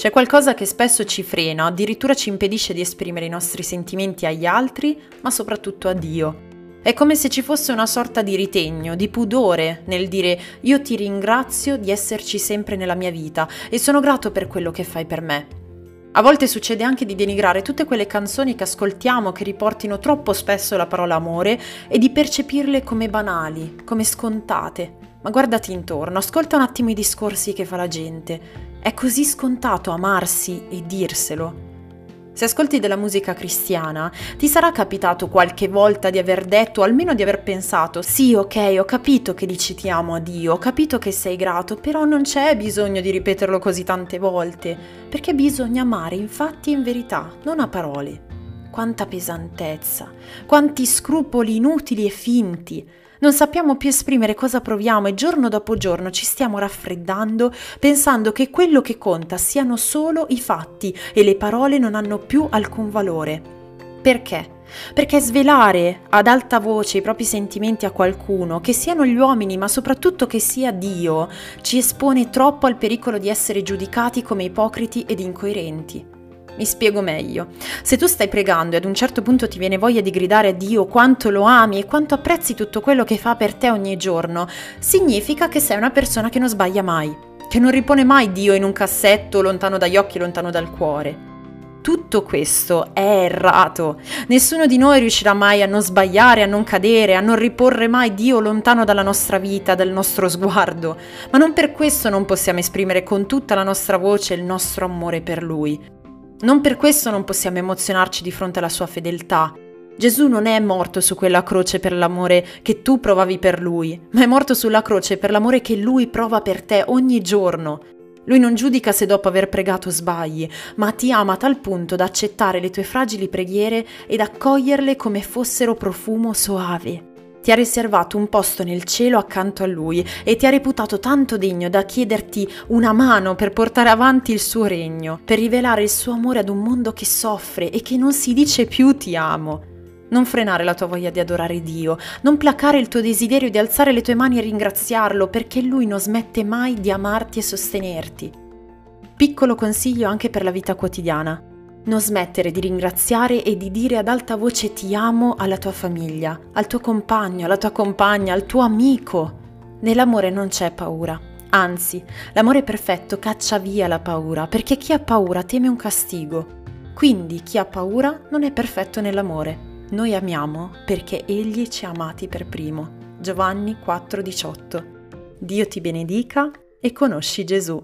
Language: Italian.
C'è qualcosa che spesso ci frena, addirittura ci impedisce di esprimere i nostri sentimenti agli altri, ma soprattutto a Dio. È come se ci fosse una sorta di ritegno, di pudore nel dire io ti ringrazio di esserci sempre nella mia vita e sono grato per quello che fai per me. A volte succede anche di denigrare tutte quelle canzoni che ascoltiamo che riportino troppo spesso la parola amore e di percepirle come banali, come scontate. Ma guardati intorno, ascolta un attimo i discorsi che fa la gente. È così scontato amarsi e dirselo. Se ascolti della musica cristiana, ti sarà capitato qualche volta di aver detto, o almeno di aver pensato, sì, ok, ho capito che dici ti amo a Dio, ho capito che sei grato, però non c'è bisogno di ripeterlo così tante volte, perché bisogna amare infatti in verità, non a parole. Quanta pesantezza, quanti scrupoli inutili e finti, non sappiamo più esprimere cosa proviamo e giorno dopo giorno ci stiamo raffreddando pensando che quello che conta siano solo i fatti e le parole non hanno più alcun valore. Perché? Perché svelare ad alta voce i propri sentimenti a qualcuno, che siano gli uomini ma soprattutto che sia Dio, ci espone troppo al pericolo di essere giudicati come ipocriti ed incoerenti. Mi spiego meglio. Se tu stai pregando e ad un certo punto ti viene voglia di gridare a Dio quanto lo ami e quanto apprezzi tutto quello che fa per te ogni giorno, significa che sei una persona che non sbaglia mai, che non ripone mai Dio in un cassetto lontano dagli occhi, lontano dal cuore. Tutto questo è errato. Nessuno di noi riuscirà mai a non sbagliare, a non cadere, a non riporre mai Dio lontano dalla nostra vita, dal nostro sguardo. Ma non per questo non possiamo esprimere con tutta la nostra voce il nostro amore per Lui. Non per questo non possiamo emozionarci di fronte alla sua fedeltà. Gesù non è morto su quella croce per l'amore che tu provavi per lui, ma è morto sulla croce per l'amore che lui prova per te ogni giorno. Lui non giudica se dopo aver pregato sbagli, ma ti ama a tal punto da accettare le tue fragili preghiere ed accoglierle come fossero profumo soave. Ti ha riservato un posto nel cielo accanto a lui e ti ha reputato tanto degno da chiederti una mano per portare avanti il suo regno, per rivelare il suo amore ad un mondo che soffre e che non si dice più ti amo. Non frenare la tua voglia di adorare Dio, non placare il tuo desiderio di alzare le tue mani e ringraziarlo perché Lui non smette mai di amarti e sostenerti. Piccolo consiglio anche per la vita quotidiana. Non smettere di ringraziare e di dire ad alta voce ti amo alla tua famiglia, al tuo compagno, alla tua compagna, al tuo amico. Nell'amore non c'è paura. Anzi, l'amore perfetto caccia via la paura, perché chi ha paura teme un castigo. Quindi chi ha paura non è perfetto nell'amore. Noi amiamo perché Egli ci ha amati per primo. Giovanni 4:18. Dio ti benedica e conosci Gesù.